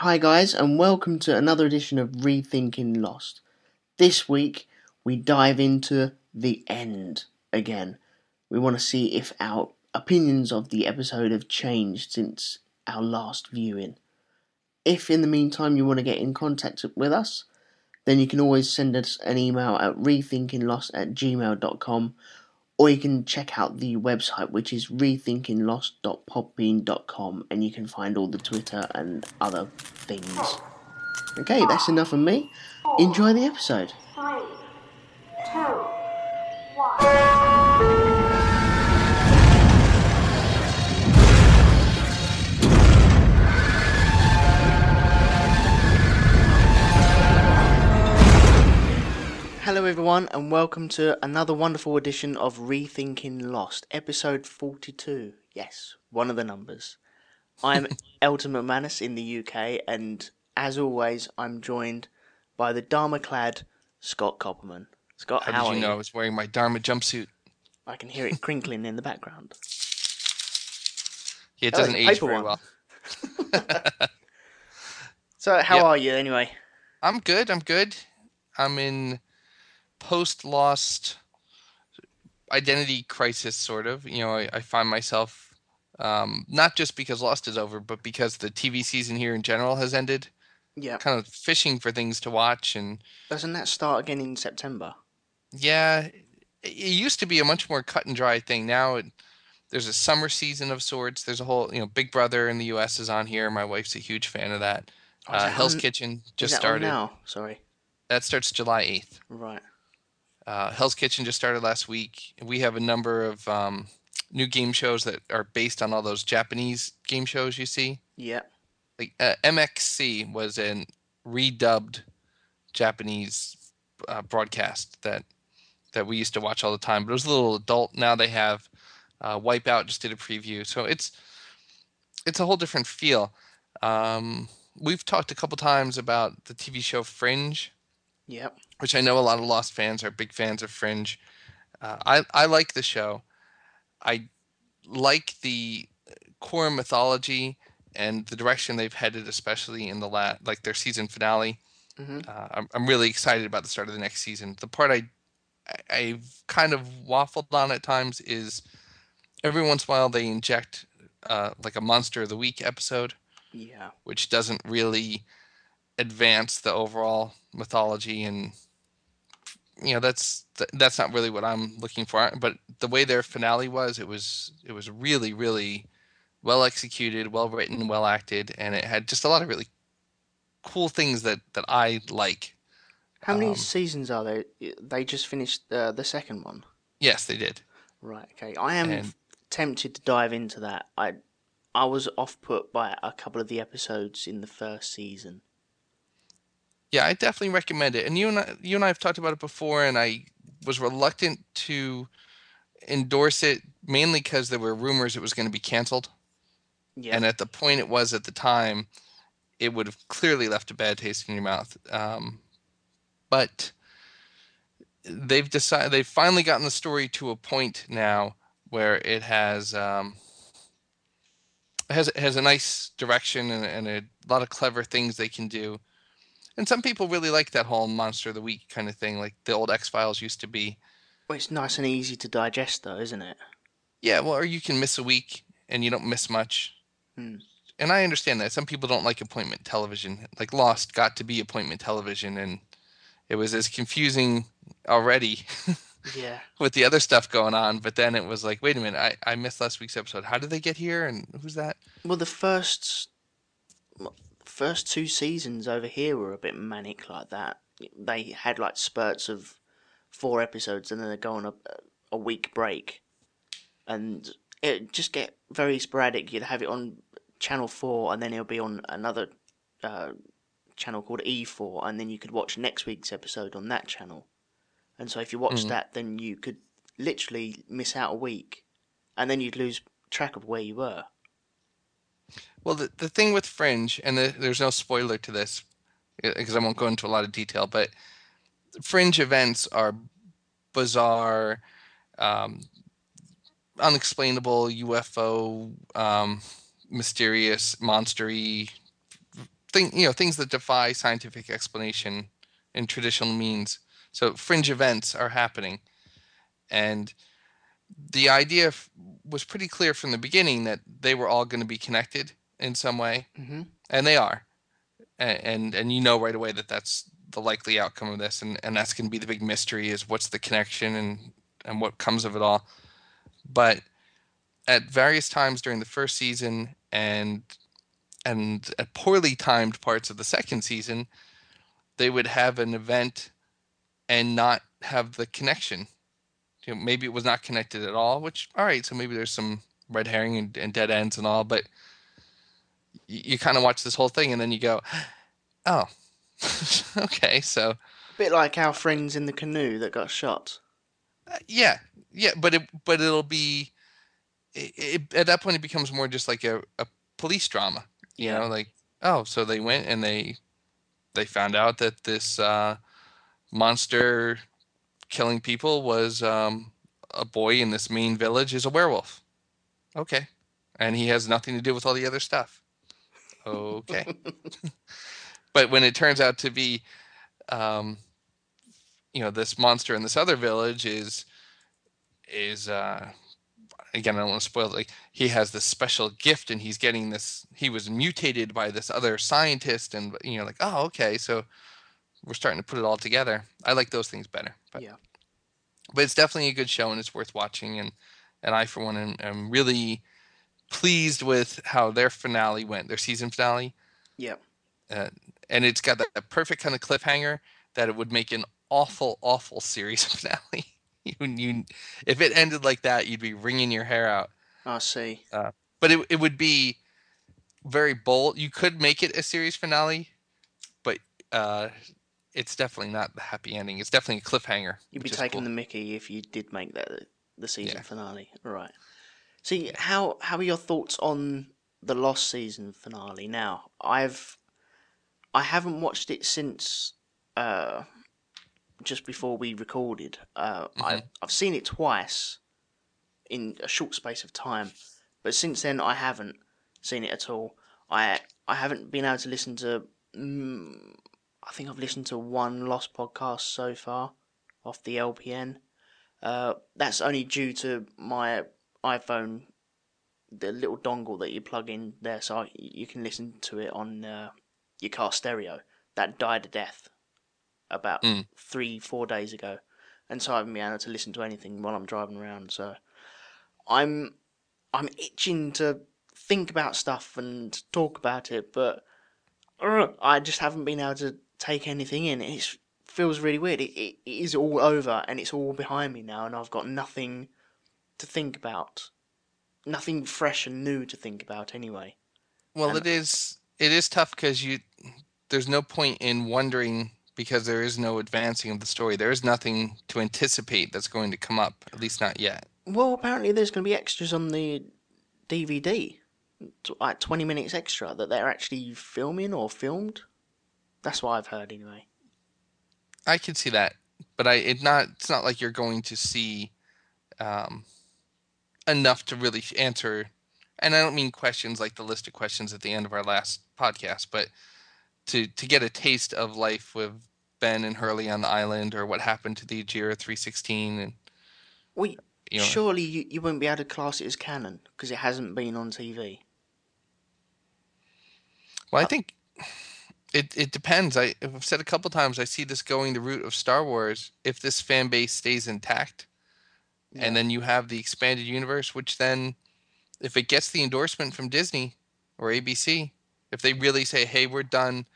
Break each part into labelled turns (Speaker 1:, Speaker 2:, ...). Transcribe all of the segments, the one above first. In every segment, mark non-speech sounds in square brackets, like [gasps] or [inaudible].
Speaker 1: Hi, guys, and welcome to another edition of Rethinking Lost. This week, we dive into the end again. We want to see if our opinions of the episode have changed since our last viewing. If in the meantime you want to get in contact with us, then you can always send us an email at rethinkinglost at gmail.com or you can check out the website which is rethinkinglost.podbean.com and you can find all the Twitter and other things. Oh. Okay, that's enough of me. Enjoy the episode. Hello, everyone, and welcome to another wonderful edition of Rethinking Lost, episode 42. Yes, one of the numbers. I'm [laughs] Elton McManus in the UK, and as always, I'm joined by the Dharma clad Scott Copperman. Scott, how,
Speaker 2: How
Speaker 1: are
Speaker 2: did you know I was wearing my Dharma jumpsuit?
Speaker 1: I can hear it crinkling in the background.
Speaker 2: Yeah, it
Speaker 1: Oh,
Speaker 2: doesn't age very
Speaker 1: one.
Speaker 2: well. [laughs]
Speaker 1: So, how
Speaker 2: Yep.
Speaker 1: are you anyway?
Speaker 2: I'm good. I'm good. I'm in post lost identity crisis, sort of. You know, I, I find myself um, not just because Lost is over, but because the TV season here in general has ended.
Speaker 1: Yeah.
Speaker 2: Kind of fishing for things to watch, and
Speaker 1: Doesn't that start again in September?
Speaker 2: yeah, it, used to be a much more cut and dry thing. Now it, there's a summer season of sorts. There's a whole, you know, Big Brother in the U.S. is on here. My wife's a huge fan of that.
Speaker 1: Oh,
Speaker 2: Uh, Hell's
Speaker 1: on-
Speaker 2: Kitchen just started.
Speaker 1: now? Sorry.
Speaker 2: That starts July 8th.
Speaker 1: Right.
Speaker 2: Uh, Hell's Kitchen just started last week. We have a number of um, new game shows that are based on all those Japanese game shows you see.
Speaker 1: Yeah.
Speaker 2: Like uh, MXC was an redubbed Japanese uh, broadcast that that we used to watch all the time, but it was a little adult. Now they have uh, Wipeout just did a preview, so it's it's a whole different feel. Um, we've talked a couple times about the TV show Fringe
Speaker 1: Yep.
Speaker 2: Which I know a lot of Lost fans are big fans of Fringe. Uh, I I like the show. I like the core mythology and the direction they've headed, especially in the la- like their season finale.
Speaker 1: hmm
Speaker 2: Uh, I'm I'm really excited about the start of the next season. The part I I- I've kind of waffled on at times is every once in a while they inject uh, like a monster of the week episode
Speaker 1: Yeah.
Speaker 2: which doesn't really advance the overall mythology and you know that's that's not really what I'm looking for but the way their finale was it was it was really really well executed well written well acted and it had just a lot of really cool things that that I like
Speaker 1: How many
Speaker 2: Um,
Speaker 1: seasons are there? They just finished uh, the second one.
Speaker 2: yes they did
Speaker 1: Right. Okay. I am
Speaker 2: And-
Speaker 1: tempted to dive into that. I I was off put by a couple of the episodes in the first season.
Speaker 2: Yeah, I definitely recommend it. And you and I, you and I have talked about it before, and I was reluctant to endorse it mainly because there were rumors it was going to be canceled.
Speaker 1: Yeah.
Speaker 2: And at the point it was at the time, it would have clearly left a bad taste in your mouth. Um, but they've decided they've finally gotten the story to a point now where it has um, has has a nice direction and, and a lot of clever things they can do. And some people really like that whole monster of the week kind of thing, like the old X Files used to be.
Speaker 1: well, it's nice and easy to digest, though, isn't it?
Speaker 2: Yeah, well, or you can miss a week and you don't miss much.
Speaker 1: Hmm.
Speaker 2: And I understand that. Some people don't like appointment television. Like Lost got to be appointment television, and it was as confusing already [laughs]
Speaker 1: Yeah.
Speaker 2: with the other stuff going on. But then it was like, wait a minute, I, I missed last week's episode. How did they get here? And who's that?
Speaker 1: Well, the first first two seasons over here were a bit manic like that. They had like spurts of four episodes, and then they'd go on a a week break, and it just get very sporadic. You'd have it on channel four, and then it'll be on another uh, channel called E four, and then you could watch next week's episode on that channel. And so if you watched
Speaker 2: Mhm.
Speaker 1: that, then you could literally miss out a week, and then you'd lose track of where you were.
Speaker 2: Well, the, the thing with Fringe, and the, there's no spoiler to this because I won't go into a lot of detail, but Fringe events are bizarre, um, unexplainable, UFO, um, mysterious, monstery. thing you know things that defy scientific explanation in traditional means. So fringe events are happening, and the idea f- was pretty clear from the beginning that they were all going to be connected in some way,
Speaker 1: Mm-hmm.
Speaker 2: and they are, and, and and you know right away that that's the likely outcome of this, and and that's going to be the big mystery is what's the connection and and what comes of it all, but at various times during the first season and and at poorly timed parts of the second season, they would have an event and not have the connection. You know, maybe it was not connected at all, which all right, so maybe there's some red herring and, and dead ends and all, but you, you kind of watch this whole thing and then you go, [gasps] oh, [laughs] okay, so A
Speaker 1: bit like our friends in the canoe that got shot.
Speaker 2: Uh, yeah, yeah, but it but it'll be it, it, at that point it becomes more just like a, a police drama. You
Speaker 1: Yeah.
Speaker 2: know, like oh, so they went and they they found out that this uh, monster killing people was um, a boy in this main village is a werewolf. Okay, and he has nothing to do with all the other stuff. Okay, [laughs] but when it turns out to be um, you know this monster in this other village is is uh again i don't want to spoil it like he has this special gift and he's getting this he was mutated by this other scientist and you know like oh okay so we're starting to put it all together i like those things better but
Speaker 1: Yeah.
Speaker 2: but it's definitely a good show and it's worth watching and and i for one am, am really pleased with how their finale went their season finale
Speaker 1: Yeah.
Speaker 2: uh, and it's got that, that perfect kind of cliffhanger that it would make an awful, awful series [laughs] finale. you, you, if it ended like that, you'd be wringing your hair out.
Speaker 1: I see.
Speaker 2: But it, it would be very bold. You could make it a series finale, but uh, it's definitely not the happy ending. It's definitely a cliffhanger.
Speaker 1: You'd be taking
Speaker 2: cool.
Speaker 1: the Mickey if you did make that the season
Speaker 2: Yeah.
Speaker 1: finale. Right. See, how how are your thoughts on the Lost season finale now? I've I haven't watched it since uh just before we recorded. Uh I've I've seen it twice in a short space of time, but since then I haven't seen it at all. I I haven't been able to listen to mm, I think I've listened to one Lost podcast so far off the LPN. Uh, that's only due to my iPhone, the little dongle that you plug in there, so I, you can listen to it on uh, your car stereo. That died a death about
Speaker 2: Mm.
Speaker 1: three, four days ago, and so I haven't been able to listen to anything while I'm driving around. So I'm I'm itching to think about stuff and talk about it, but uh, I just haven't been able to take anything in. It feels really weird. It, it, it is all over and it's all behind me now, and I've got nothing to think about, nothing fresh and new to think about anyway.
Speaker 2: Well,
Speaker 1: And-
Speaker 2: it is it is tough because you there's no point in wondering because there is no advancing of the story. There is nothing to anticipate that's going to come up, at least not yet.
Speaker 1: Well, apparently there's going to be extras on the DVD, like 20 minutes extra that they're actually filming or filmed. That's what I've heard anyway.
Speaker 2: I can see that, but I it not it's not like you're going to see um, enough to really answer. And I don't mean questions like the list of questions at the end of our last podcast, but to to get a taste of life with Ben and Hurley on the island, or what happened to the Ajira 316, and
Speaker 1: Well,
Speaker 2: you know,
Speaker 1: surely you, you won't be able to class it as canon because it hasn't been on TV.
Speaker 2: Well, I think it it depends. I I've said a couple times I see this going the route of Star Wars if this fan base stays intact,
Speaker 1: Yeah.
Speaker 2: and then you have the expanded universe, which then, if it gets the endorsement from Disney or ABC, if they really say, "Hey, we're done,"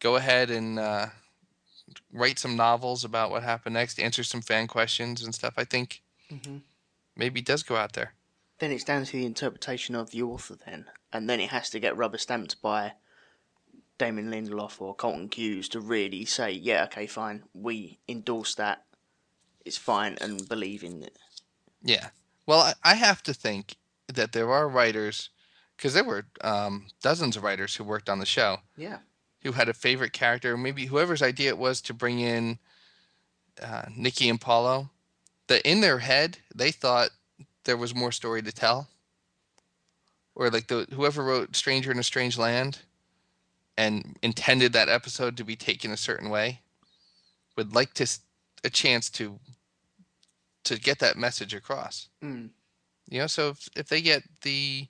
Speaker 2: go ahead and uh, write some novels about what happened next, answer some fan questions and stuff. I think
Speaker 1: hmm
Speaker 2: maybe it does go out there.
Speaker 1: Then it's down to the interpretation of the author, then, and then it has to get rubber stamped by Damon Lindelof or Carlton Cuse to really say, yeah, okay, fine, we endorse that. It's fine and believe in it.
Speaker 2: Yeah. Well, I, have to think that there are writers, because there were um, dozens of writers who worked on the show
Speaker 1: Yeah.
Speaker 2: who had a favorite character, maybe whoever's idea it was to bring in uh, Nikki and Paulo, that in their head they thought there was more story to tell, or like the whoever wrote "Stranger in a Strange Land," and intended that episode to be taken a certain way would like to a chance to to get that message across.
Speaker 1: Mm.
Speaker 2: You know, so if, if they get the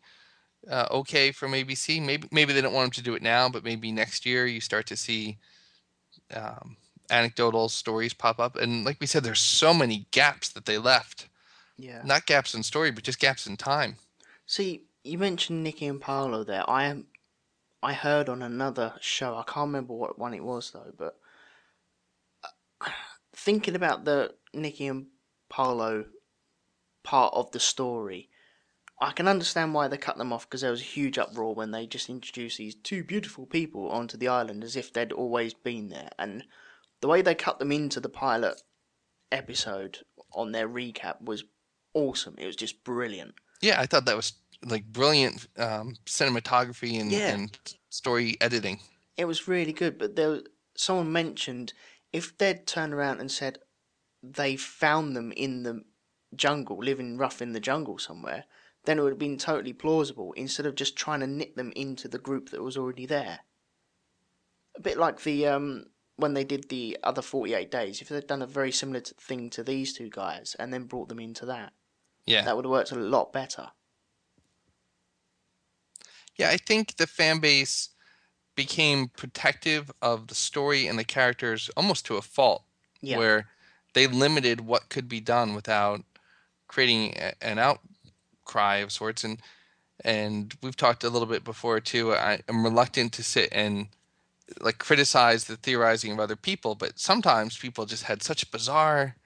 Speaker 2: uh, okay from ABC, maybe maybe they don't want them to do it now, but maybe next year you start to see um, anecdotal stories pop up. And like we said, there's so many gaps that they left.
Speaker 1: Yeah.
Speaker 2: Not gaps in story, but just gaps in time.
Speaker 1: See, you mentioned Nikki and Paulo there. I am, I heard on another show. I can't remember what one it was though. But uh, [sighs] thinking about the Nikki and Paulo part of the story, I can understand why they cut them off because there was a huge uproar when they just introduced these two beautiful people onto the island as if they'd always been there. And the way they cut them into the pilot episode on their recap was awesome. It was just brilliant.
Speaker 2: Yeah, I thought that was like brilliant um, cinematography and,
Speaker 1: Yeah.
Speaker 2: and story editing.
Speaker 1: it was really good. But there, was- someone mentioned if they'd turned around and said they found them in the jungle, living rough in the jungle somewhere, then it would have been totally plausible instead of just trying to knit them into the group that was already there. A bit like the um when they did the other forty eight days. If they'd done a very similar t- thing to these two guys and then brought them into that,
Speaker 2: Yeah.
Speaker 1: that would have worked a lot better.
Speaker 2: Yeah, I think the fan base became protective of the story and the characters almost to a fault,
Speaker 1: Yeah.
Speaker 2: where they limited what could be done without creating a, an outcry of sorts. And and we've talked a little bit before too. I am reluctant to sit and like criticize the theorizing of other people, but sometimes people just had such bizarre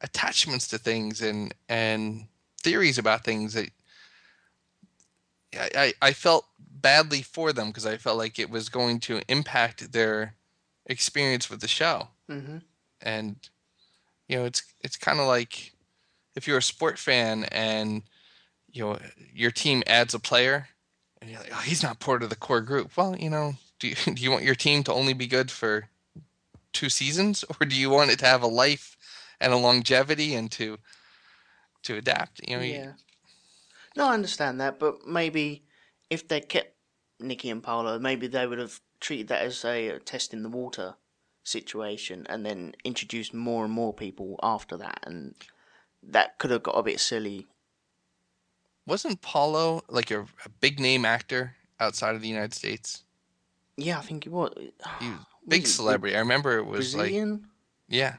Speaker 2: attachments to things and and theories about things that I, I, I felt badly for them because I felt like it was going to impact their experience with the show.
Speaker 1: hmm
Speaker 2: And you know, it's it's kind of like if you're a sport fan and you know your team adds a player and you're like, oh, he's not part of the core group. Well, you know, do you, [laughs] do you want your team to only be good for two seasons, or do you want it to have a life and a longevity and to to adapt? You know, you-
Speaker 1: Yeah. No, I understand that, but maybe if they kept Nikki and Paolo, maybe they would have treated that as a test in the water situation and then introduced more and more people after that, and that could have got a bit silly.
Speaker 2: wasn't Paulo like a, a big name actor outside of the United States?
Speaker 1: Yeah, I think it was.
Speaker 2: He was
Speaker 1: Was
Speaker 2: big
Speaker 1: it
Speaker 2: celebrity. I remember it was like yeah.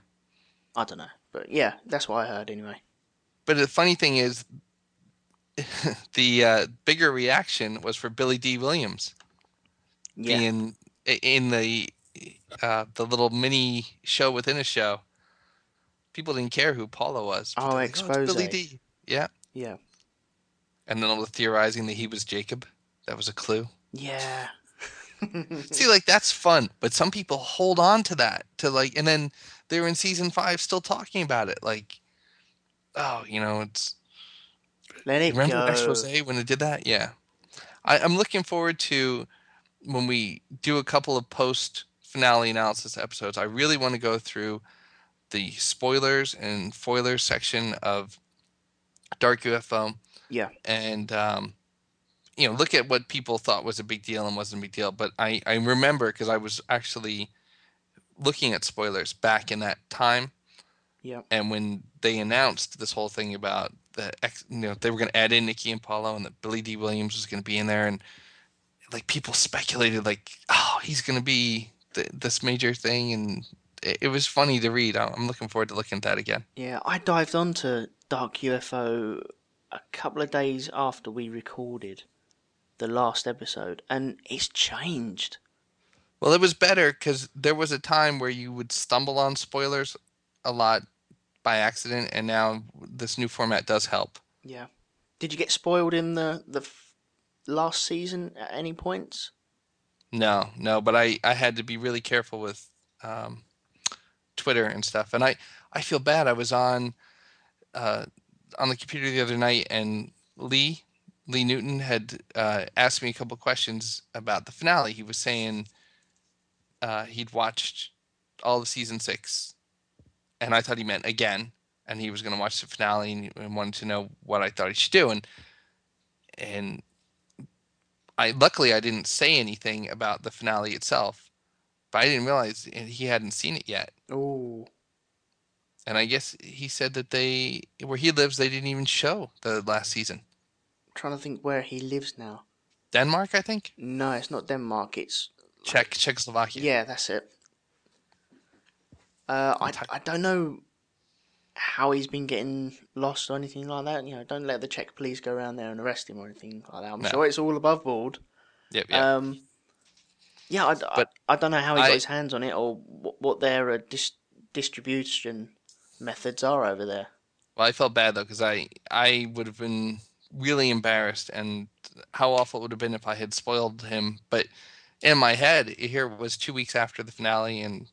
Speaker 1: I don't know, but yeah, that's what I heard anyway.
Speaker 2: But the funny thing is, [laughs] the uh, bigger reaction was for Billy Dee Williams
Speaker 1: Yeah,
Speaker 2: being in the uh, the little mini show within a show. People didn't care who Paulo was.
Speaker 1: Oh,
Speaker 2: like, it's Billy. D. Yeah,
Speaker 1: yeah,
Speaker 2: and then all the theorizing that he was Jacob. That was a clue.
Speaker 1: yeah. [laughs]
Speaker 2: See, like that's fun, but some people hold on to that to like, and then they're in season five still talking about it. Like, oh, you know, it's
Speaker 1: Let it
Speaker 2: remember
Speaker 1: go.
Speaker 2: expose when it did that. Yeah, I, I'm looking forward to when we do a couple of post finale analysis episodes. I really want to go through the spoilers and foilers section of Dark UFO
Speaker 1: Yeah,
Speaker 2: and um, you know look at what people thought was a big deal and wasn't a big deal but i, I remember because i was actually looking at spoilers back in that time
Speaker 1: yeah.
Speaker 2: and when they announced this whole thing about ex, you know they were going to add in nikki and paulo and that billy Dee Williams was going to be in there and like people speculated like oh he's going to be th- this major thing and it, it was funny to read. I'm looking forward to looking at that again.
Speaker 1: Yeah, I dived onto Dark UFO a couple of days after we recorded the last episode, and it's changed.
Speaker 2: Well, it was better because there was a time where you would stumble on spoilers a lot by accident, and now this new format does help.
Speaker 1: Yeah. Did you get spoiled in the the f- last season at any points?
Speaker 2: No, no, but I, I had to be really careful with um, Twitter and stuff, and I, I feel bad. I was on uh, on the computer the other night, and Lee Lee Newton had uh, asked me a couple questions about the finale. He was saying uh, he'd watched all of season six, and I thought he meant again, and he was going to watch the finale and, and wanted to know what I thought he should do, and and I luckily I didn't say anything about the finale itself, but I didn't realize he hadn't seen it yet.
Speaker 1: Oh,
Speaker 2: And I guess he said that they where he lives they didn't even show the last season.
Speaker 1: trying to think where he lives now.
Speaker 2: Denmark, I think.
Speaker 1: No, it's not Denmark. It's
Speaker 2: Czech Czechoslovakia.
Speaker 1: yeah, that's it. Uh, I I don't know how he's been getting lost or anything like that. You know, don't let the Czech police go around there and arrest him or anything like that. I'm
Speaker 2: No.
Speaker 1: sure it's all above board.
Speaker 2: Yep, yep.
Speaker 1: Um, yeah, I,
Speaker 2: But
Speaker 1: I, I don't know how he got his hands on it or what, what their uh, dis- distribution methods are over there.
Speaker 2: Well, I felt bad though because I I would have been really embarrassed, and how awful it would have been if I had spoiled him. But in my head, here it was two weeks after the finale, and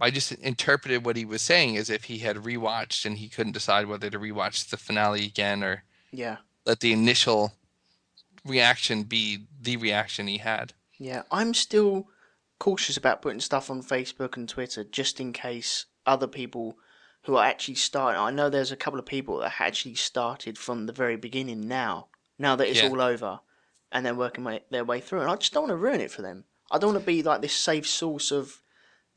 Speaker 2: I just interpreted what he was saying as if he had rewatched and he couldn't decide whether to rewatch the finale again or
Speaker 1: Yeah,
Speaker 2: let the initial reaction be the reaction he had.
Speaker 1: yeah. I'm still cautious about putting stuff on Facebook and Twitter just in case other people who are actually starting. I know there's a couple of people that actually started from the very beginning now. Now that it's
Speaker 2: Yeah.
Speaker 1: all over, and they're working my, their way through, and I just don't want to ruin it for them. I don't want to be like this safe source of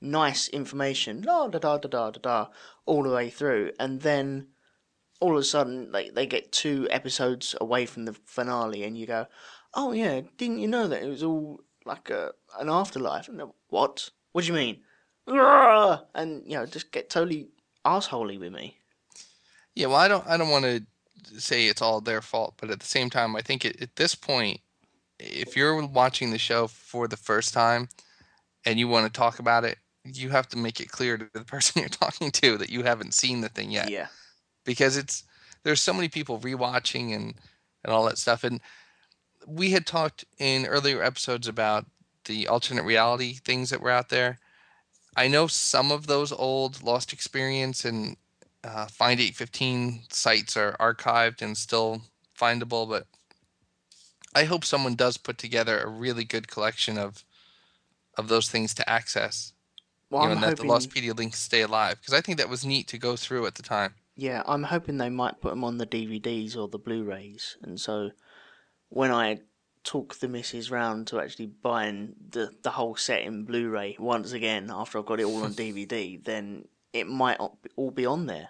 Speaker 1: nice information, la da da da da da da, all the way through, and then all of a sudden they they get two episodes away from the finale, and you go, oh yeah, didn't you know that it was all like a an afterlife? And what? What do you mean? [laughs] And you know, just get totally assholey with me.
Speaker 2: Yeah, well, I don't I don't want to say it's all their fault, but at the same time, I think it, at this point, if you're watching the show for the first time and you want to talk about it, you have to make it clear to the [laughs] person you're talking to that you haven't seen the thing yet,
Speaker 1: Yeah,
Speaker 2: because it's there's so many people rewatching and and all that stuff, and we had talked in earlier episodes about the alternate reality things that were out there. I know some of those old Lost Experience and uh, Find 815 sites are archived and still findable, but I hope someone does put together a really good collection of of those things to access.
Speaker 1: Well,
Speaker 2: you know,
Speaker 1: I'm
Speaker 2: and that
Speaker 1: hoping.
Speaker 2: the Lostpedia links stay alive because I think that was neat to go through at the time.
Speaker 1: Yeah, I'm hoping they might put them on the DVDs or the Blu-rays, and so when I talk the missus round to actually buying the the whole set in Blu-ray once again after I've got it all on [laughs] DVD, then it might all be on there.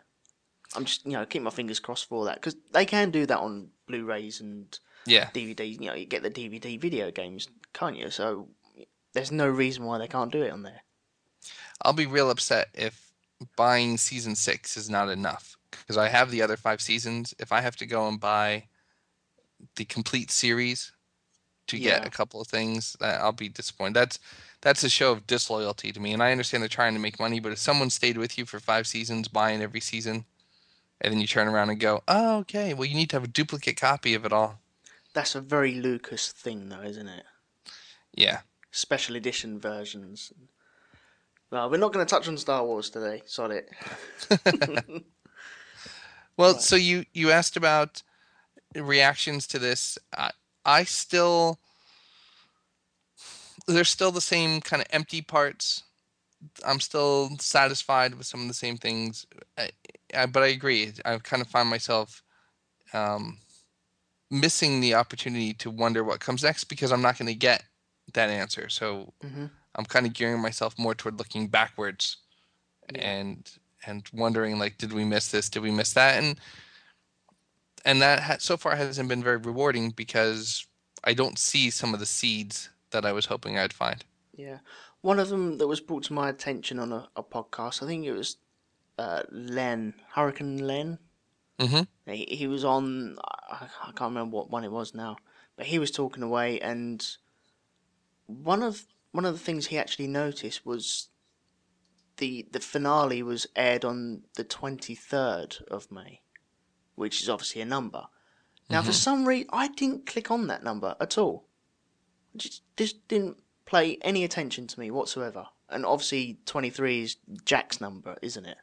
Speaker 1: I'm just you know keep my fingers crossed for that because they can do that on Blu-rays and
Speaker 2: Yeah,
Speaker 1: DVDs. You know, you get the DVD video games, can't you? So there's no reason why they can't do it on there.
Speaker 2: I'll be real upset if buying season six is not enough because I have the other five seasons. If I have to go and buy the complete series to get a couple of things, uh, I'll be disappointed. That's that's a show of disloyalty to me, and I understand they're trying to make money. But if someone stayed with you for five seasons, buying every season, and then you turn around and go, "Oh, okay, well, you need to have a duplicate copy of it all."
Speaker 1: That's a very Lucas thing, though, isn't it?
Speaker 2: Yeah,
Speaker 1: special edition versions. No, we're not going to touch on Star Wars today. Sorry. [laughs]
Speaker 2: Well,
Speaker 1: Right.
Speaker 2: so you you asked about reactions to this. I, I still there's still the same kind of empty parts. I'm still satisfied with some of the same things, I, I, but I agree. I kind of find myself um, missing the opportunity to wonder what comes next because I'm not going to get that answer. So
Speaker 1: hmm
Speaker 2: I'm kind of gearing myself more toward looking backwards
Speaker 1: Yeah.
Speaker 2: and and wondering like did we miss this did we miss that and and that ha- so far hasn't been very rewarding because I don't see some of the seeds that I was hoping I'd find.
Speaker 1: Yeah. One of them that was brought to my attention on a, a podcast, I think it was uh, Len, Hurricane Len.
Speaker 2: Mhm.
Speaker 1: He, he was on, I, I can't remember what one it was now, but he was talking away, and one of one of the things he actually noticed was the the finale was aired on the twenty third of May, which is obviously a number. Now, for
Speaker 2: Mhm.
Speaker 1: some reason, I didn't click on that number at all. Just, just didn't play any attention to me whatsoever. And obviously, 23 is Jack's number, isn't it?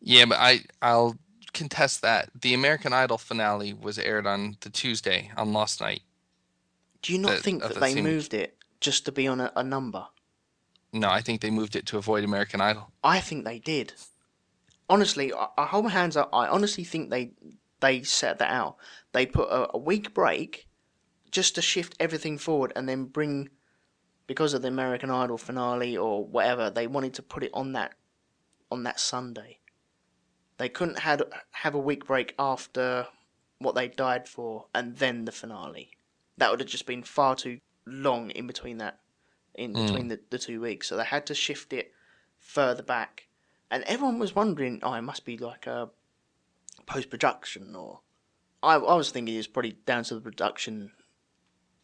Speaker 2: Yeah, but I I'll contest that. The American Idol finale was aired on the Tuesday on Lost Night.
Speaker 1: Do you not
Speaker 2: That-
Speaker 1: think that
Speaker 2: the
Speaker 1: they moved it just to be on a, a number?
Speaker 2: No, I think they moved it to avoid American Idol.
Speaker 1: I think they did. Honestly, I, I hold my hands up. I honestly think they they set that out. They put a, a week break just to shift everything forward and then bring because of the American Idol finale or whatever, they wanted to put it on that on that Sunday. They couldn't had have a week break after what they died for and then the finale. That would have just been far too long in between that in
Speaker 2: Mm.
Speaker 1: between the, the two weeks. So they had to shift it further back. And everyone was wondering, oh, it must be like a post production or I, I was thinking it's probably down to the production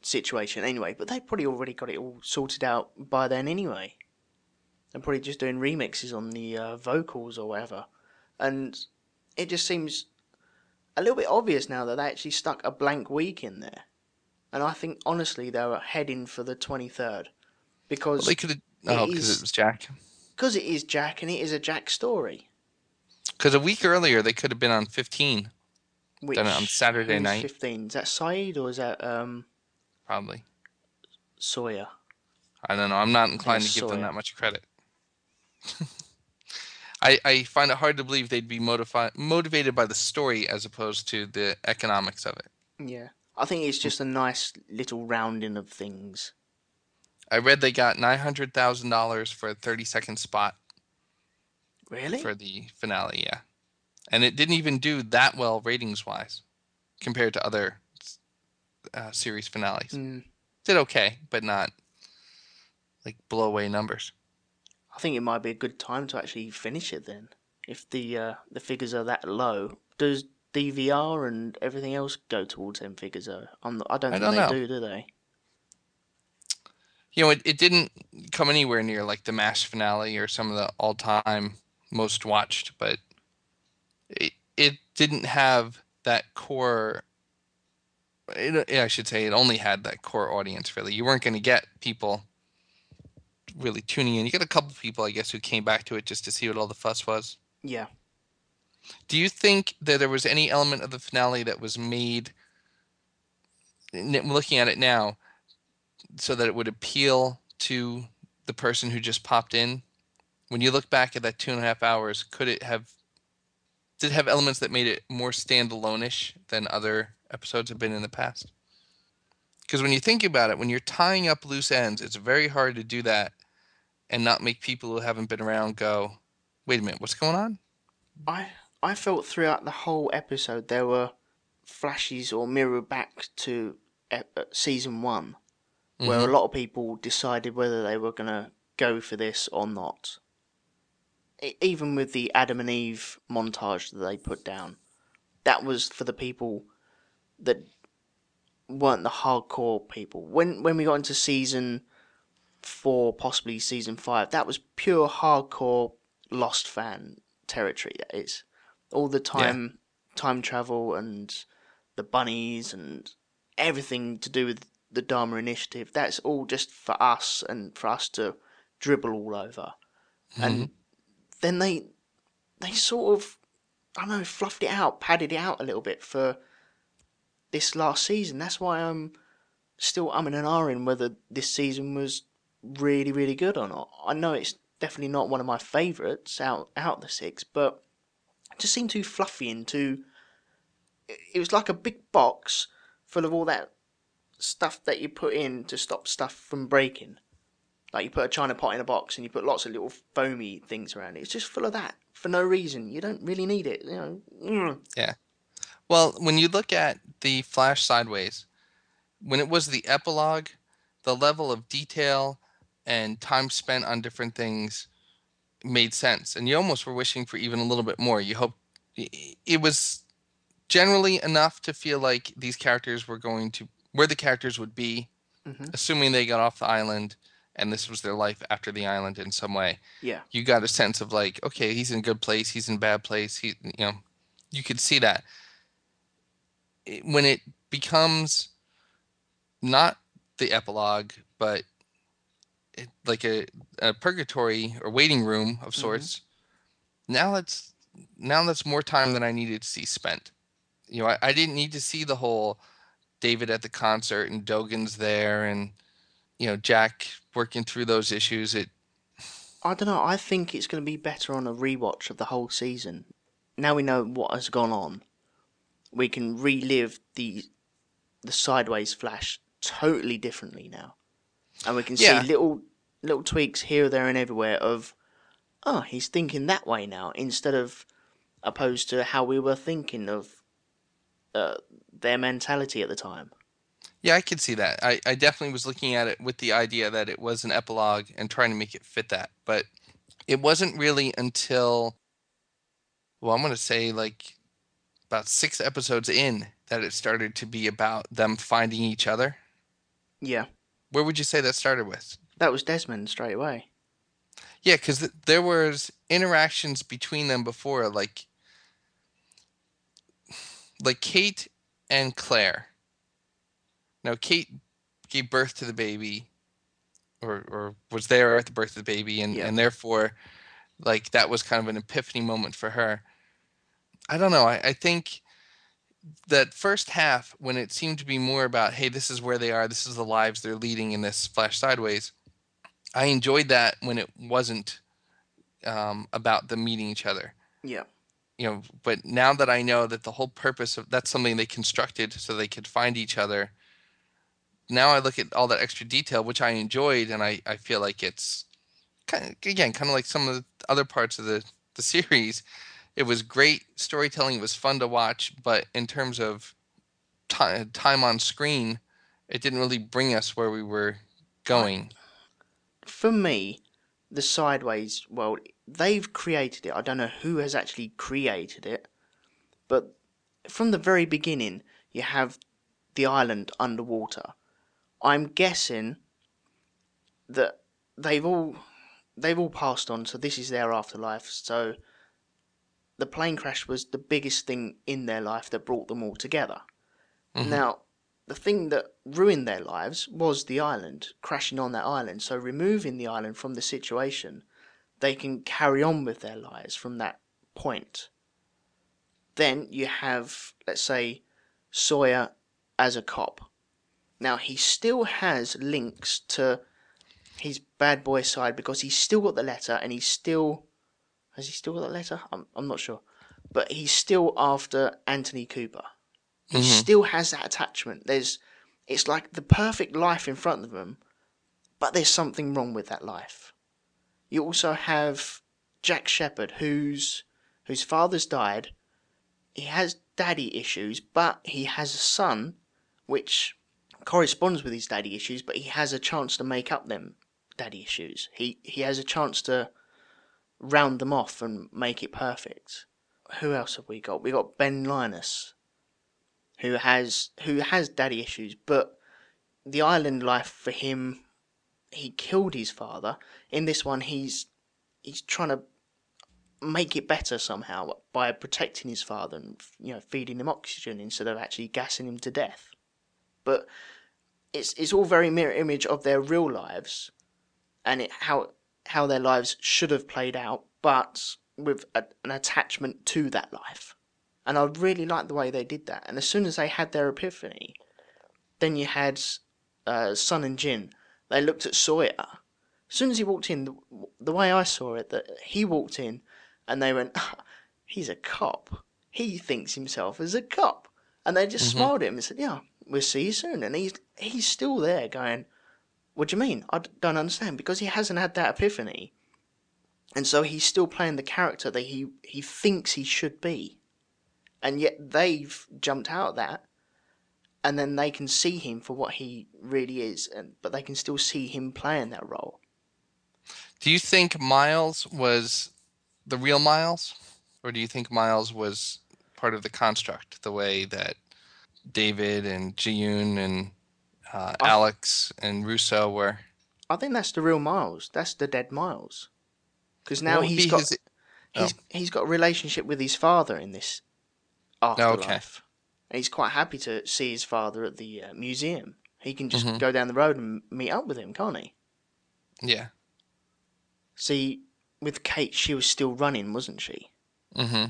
Speaker 1: situation anyway, but they probably already got it all sorted out by then anyway. They're probably just doing remixes on the uh, vocals or whatever. And it just seems a little bit obvious now that they actually stuck a blank week in there. And I think honestly they were heading for the 23rd because
Speaker 2: Well, they could have. Oh, because it was Jack.
Speaker 1: cause it is Jack and it is a Jack story.
Speaker 2: Because a week earlier they could have been on 15,
Speaker 1: Which,
Speaker 2: Done it on Saturday night.
Speaker 1: 15. Is that Sayid or is that um,
Speaker 2: probably.
Speaker 1: Sawyer?
Speaker 2: I don't know. I'm not inclined to give them that much credit. [laughs] I, I find it hard to believe they'd be motivi- motivated by the story as opposed to the economics of it.
Speaker 1: Yeah. I think it's just a nice little rounding of things.
Speaker 2: I read they got nine hundred thousand dollars for a thirty second spot
Speaker 1: Really?
Speaker 2: for the finale. Yeah, and it didn't even do that well ratings wise compared to other uh, series finales.
Speaker 1: Mm,
Speaker 2: Did okay, but not like blow away numbers.
Speaker 1: I think it might be a good time to actually finish it then. If the uh, the figures are that low, does DVR and everything else go towards them figures? Though I'm not, I don't
Speaker 2: I
Speaker 1: think
Speaker 2: don't
Speaker 1: they
Speaker 2: know.
Speaker 1: do, do they?
Speaker 2: You know, it, it didn't come anywhere near like the MASH finale or some of the all time most watched, but it it didn't have that core. It, I should say it only had that core audience. Really, you weren't going to get people really tuning in. You got a couple people, I guess, who came back to it just to see what all the fuss was.
Speaker 1: Yeah.
Speaker 2: Do you think that there was any element of the finale that was made, looking at it now, so that it would appeal to the person who just popped in? When you look back at that two and a half hours, could it have, did it have elements that made it more standalone-ish than other episodes have been in the past? Because when you think about it, when you're tying up loose ends, it's very hard to do that and not make people who haven't been around go, wait a minute, what's going on?
Speaker 1: I I felt throughout the whole episode there were flashes or mirror back to uh, season one, where
Speaker 2: Mhm.
Speaker 1: a lot of people decided whether they were gonna go for this or not. Even with the Adam and Eve montage that they put down, that was for the people that weren't the hardcore people. When when we got into season four, possibly season five, that was pure hardcore Lost fan territory. That is all the time time travel and the bunnies and everything to do with the Dharma Initiative. That's all just for us and for us to dribble all over. And mm-hmm. then they they sort of I don't know fluffed it out, padded it out a little bit for this last season. That's why I'm still umming and ahhing whether this season was really really good or not. I know it's definitely not one of my favourites out out of the six, but just seemed too fluffy and too. It was like a big box full of all that stuff that you put in to stop stuff from breaking. Like you put a china pot in a box and you put lots of little foamy things around it. It's just full of that for no reason. You don't really need it. You know. Mm. Yeah.
Speaker 2: Well, when you look at the Flash Sideways, when it was the epilogue, the level of detail and time spent on different things made sense, and you almost were wishing for even a little bit more. You hope it was generally enough to feel like these characters were going to where the characters would be,
Speaker 1: Mhm.
Speaker 2: assuming they got off the island and this was their life after the island in some way.
Speaker 1: Yeah.
Speaker 2: You got a sense of like, okay, he's in a good place, he's in a bad place. He, you know, you could see that it- when it becomes not the epilogue, but like a, a purgatory or waiting room of mm-hmm. sorts. Now that's now that's more time than I needed to see spent. You know, I, I didn't need to see the whole David at the concert and Dogen's there and you know Jack working through those issues. It
Speaker 1: I don't know. I think it's going to be better on a rewatch of the whole season. Now we know what has gone on. We can relive the the sideways flash totally differently now, and we can
Speaker 2: Yeah.
Speaker 1: see little little tweaks here, there, and everywhere of, oh, he's thinking that way now instead of opposed to how we were thinking of uh, their mentality at the time.
Speaker 2: Yeah, I could see that. I, I definitely was looking at it with the idea that it was an epilogue and trying to make it fit that. But it wasn't really until, well, I'm going to say like about six episodes in that it started to be about them finding each other.
Speaker 1: Yeah,
Speaker 2: Where would you say that started with?
Speaker 1: That was Desmond straight away.
Speaker 2: Yeah, because th- there was interactions between them before, like like Kate and Claire. Now, Kate gave birth to the baby, or or was there at the birth of the baby, and
Speaker 1: Yeah.
Speaker 2: and therefore, like that was kind of an epiphany moment for her. I don't know. I, I think that first half, when it seemed to be more about, hey, this is where they are, this is the lives they're leading in this Flash Sideways. I enjoyed that when it wasn't um, about them meeting each other.
Speaker 1: Yeah,
Speaker 2: You know, but now that I know that the whole purpose of that's something they constructed so they could find each other. Now I look at all that extra detail, which I enjoyed, and I, I feel like it's kind of, again kind of like some of the other parts of the the [laughs] series. It was great storytelling. It was fun to watch, but in terms of ti time on screen, it didn't really bring us where we were going.
Speaker 1: For me, the sideways world they've created it. I don't know who has actually created it, but from the very beginning, you have the island underwater. I'm guessing that they've all they've all passed on, so this is their afterlife. So the plane crash was the biggest thing in their life that brought them all together.
Speaker 2: Mhm.
Speaker 1: Now, the thing that ruined their lives was the island, crashing on that island. So removing the island from the situation, they can carry on with their lives from that point. Then you have, let's say, Sawyer as a cop. Now he still has links to his bad boy side because he's still got the letter and he's still has he still got the letter? I'm I'm not sure. But he's still after Anthony Cooper. He
Speaker 2: Mhm.
Speaker 1: still has that attachment. There's it's like the perfect life in front of him, but there's something wrong with that life. You also have Jack Shephard, whose whose father's died. He has daddy issues, but he has a son, which corresponds with his daddy issues. But he has a chance to make up them daddy issues. He he has a chance to round them off and make it perfect. Who else have we got? We got Ben Linus, who has who has daddy issues, but the island life for him, he killed his father. In this one, he's he's trying to make it better somehow by protecting his father and you know feeding him oxygen instead of actually gassing him to death. But it's it's all very mirror image of their real lives, and it, how how their lives should have played out, but with a, an attachment to that life. And I really liked the way they did that. And as soon as they had their epiphany, then you had uh, Sun and Jin. They looked at Sawyer. As soon as he walked in, the, the way I saw it, that he walked in, and they went, "He's a cop. He thinks himself as a cop." And they just
Speaker 2: Mhm.
Speaker 1: smiled at him and said, "Yeah, we'll see you soon." And he's he's still there, going, "What do you mean? I don't understand." Because he hasn't had that epiphany, and so he's still playing the character that he he thinks he should be, and yet they've jumped out of that, and then they can see him for what he really is, and but they can still see him playing that role.
Speaker 2: Do you think Miles was the real Miles, or do you think Miles was part of the construct, the way that David and Ji Yeon and uh,
Speaker 1: I-
Speaker 2: Alex and Rousseau were?
Speaker 1: I think that's the real Miles. That's the dead Miles, because now he's got
Speaker 2: his-
Speaker 1: he's he's got a relationship with his father in this afterlife, and he's quite happy to see his father at the uh, museum. He can just
Speaker 2: Mhm.
Speaker 1: go down the road and meet up with him, can't he?
Speaker 2: Yeah.
Speaker 1: See, with Kate, she was still running, wasn't she?
Speaker 2: hmm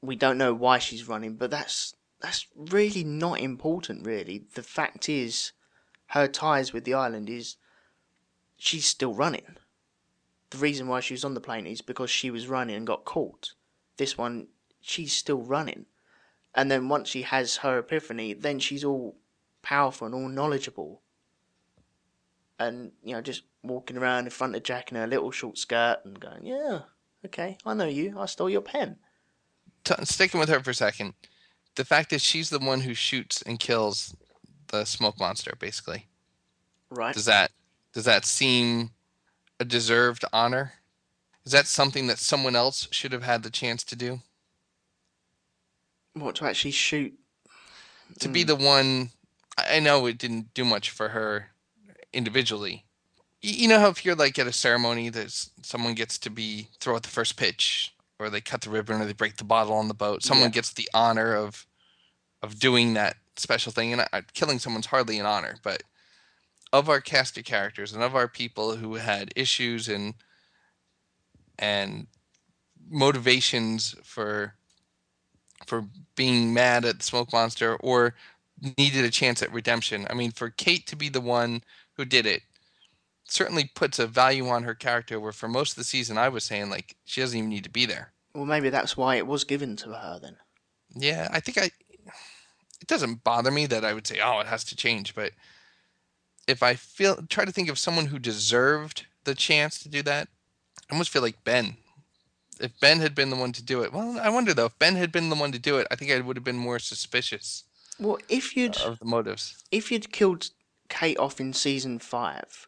Speaker 1: We don't know why she's running, but that's that's really not important. Really, the fact is, her ties with the island is she's still running. The reason why she was on the plane is because she was running and got caught. This one, she's still running, and then once she has her epiphany, then she's all powerful and all knowledgeable. And, you know, just walking around in front of Jack in her little short skirt and going, yeah, okay, I know you. I stole your pen.
Speaker 2: T- sticking with her for a second, the fact that she's the one who shoots and kills the smoke monster, basically,
Speaker 1: Right.
Speaker 2: does that does that seem a deserved honor? Is that something that someone else should have had the chance to do?
Speaker 1: What, to actually shoot?
Speaker 2: To be
Speaker 1: Mm.
Speaker 2: the one, I I know it didn't do much for her individually. You know how if you're like at a ceremony, there's someone gets to be throw out the first pitch, or they cut the ribbon, or they break the bottle on the boat. Someone
Speaker 1: Yeah.
Speaker 2: gets the honor of of doing that special thing, and I, killing someone's hardly an honor, but of our cast of characters and of our people who had issues and and motivations for for being mad at the smoke monster or needed a chance at redemption. I mean, for Kate to be the one who did it certainly puts a value on her character where for most of the season I was saying like she doesn't even need to be there.
Speaker 1: Well, maybe that's why it was given to her then.
Speaker 2: Yeah, I think I it doesn't bother me that I would say oh it has to change, but if I feel try to think of someone who deserved the chance to do that, I almost feel like Ben. If Ben had been the one to do it, well, I wonder though. If Ben had been the one to do it, I think I would have been more suspicious
Speaker 1: Well, if you'd
Speaker 2: of the motives.
Speaker 1: if you'd killed Kate off in season five,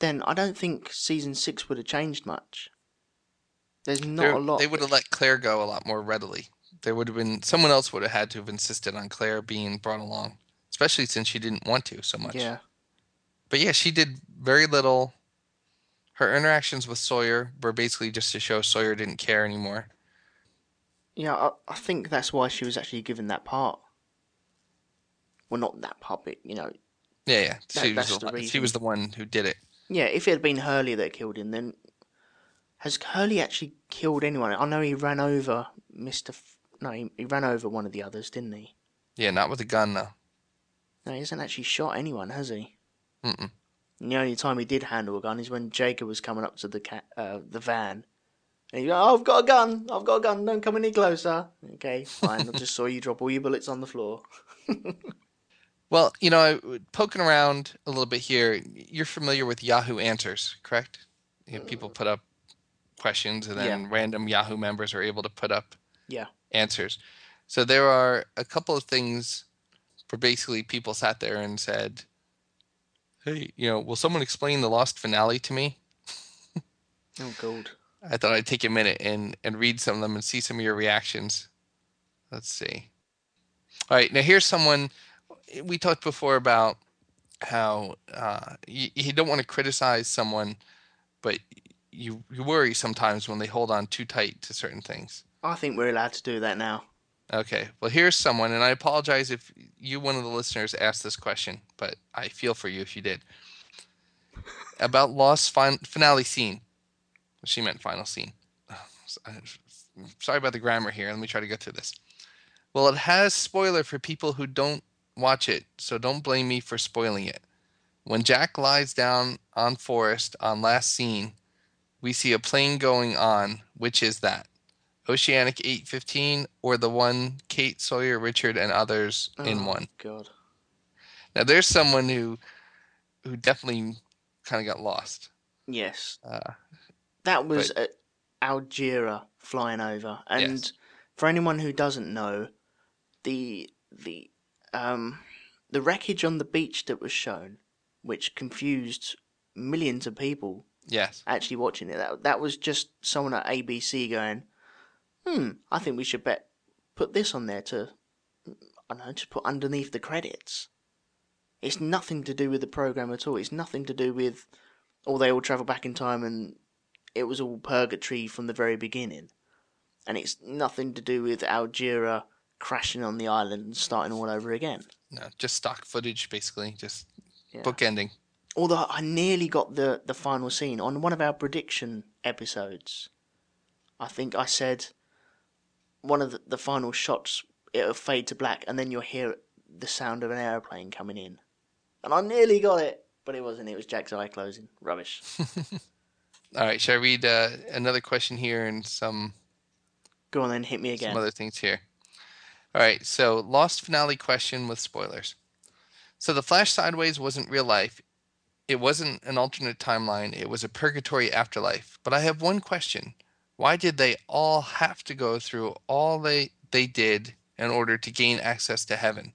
Speaker 1: then I don't think season six would have changed much. There's not
Speaker 2: There-
Speaker 1: a lot.
Speaker 2: They would have let Claire go a lot more readily. There would have been someone else would have had to have insisted on Claire being brought along, especially since she didn't want to so much.
Speaker 1: Yeah,
Speaker 2: But yeah, she did very little. Her interactions with Sawyer were basically just to show Sawyer didn't care anymore.
Speaker 1: yeah. I, I think that's why she was actually given that part. Well, not that part, but you know,
Speaker 2: Yeah, yeah.
Speaker 1: That-
Speaker 2: She was
Speaker 1: the
Speaker 2: the, she was the one who did it.
Speaker 1: yeah. If it had been Hurley that killed him, then has Hurley actually killed anyone? I know he ran over Mister. F- no, he, he ran over one of the others, didn't he?
Speaker 2: Yeah, not with a gun though.
Speaker 1: No, he hasn't actually shot anyone, has he?
Speaker 2: Mm-mm.
Speaker 1: And the only time he did handle a gun is when Jacob was coming up to the ca- uh, the van. And he go, oh, I've got a gun, I've got a gun, don't come any closer. Okay, fine, I just saw you drop all your bullets on the floor. [laughs]
Speaker 2: Well, you know, poking around a little bit here, you're familiar with Yahoo Answers, correct? You know, people put up questions and then random Yahoo members are able to put up
Speaker 1: Yeah.
Speaker 2: answers. So there are a couple of things where basically people sat there and said, Hey, you know, will someone explain the lost finale to me? [laughs]
Speaker 1: Oh, God.
Speaker 2: I thought I'd take a minute and, and read some of them and see some of your reactions. Let's see. All right, now here's someone we talked before about how uh, you, you don't want to criticize someone, but you you worry sometimes when they hold on too tight to certain things.
Speaker 1: I think we're allowed to do that now.
Speaker 2: Okay, well here's someone, and I apologize if you, one of the listeners, asked this question, but I feel for you if you did. About lost fin- finale scene. She meant final scene. [sighs] Sorry about the grammar here. Let me try to go through this. Well, it has spoiler for people who don't watch it, so don't blame me for spoiling it. When Jack lies down on Forest on last scene, we see a plane going on. Which is that? Oceanic 815 or the one Kate Sawyer, Richard, and others in one.
Speaker 1: God.
Speaker 2: Now there's someone who who definitely kind of got lost.
Speaker 1: Yes.
Speaker 2: Uh,
Speaker 1: That was uh, Ajira flying over, and
Speaker 2: Yes.
Speaker 1: for anyone who doesn't know, the the um the wreckage on the beach that was shown, which confused millions of people
Speaker 2: yes.
Speaker 1: actually watching it. That that was just someone at ABC going, "Hmm, I think we should bet put this on there to, I don't know, to put underneath the credits." It's nothing to do with the program at all. It's nothing to do with, oh, they all travel back in time and it was all purgatory from the very beginning, and it's nothing to do with Ajira crashing on the island and starting all over again.
Speaker 2: No, just stock footage, basically, just
Speaker 1: Yeah.
Speaker 2: bookending.
Speaker 1: Although I nearly got the, the final scene on one of our prediction episodes. I think I said one of the, the final shots it'll fade to black and then you'll hear the sound of an aeroplane coming in. And I nearly got it, but it wasn't. It was Jack's eye closing. Rubbish. [laughs]
Speaker 2: All right, shall I read uh, another question here and some
Speaker 1: Go on then, hit me again.
Speaker 2: some other things here? All right, so lost finale question with spoilers. So the Flash Sideways wasn't real life. It wasn't an alternate timeline. It was a purgatory afterlife. But I have one question. Why did they all have to go through all they they did in order to gain access to heaven?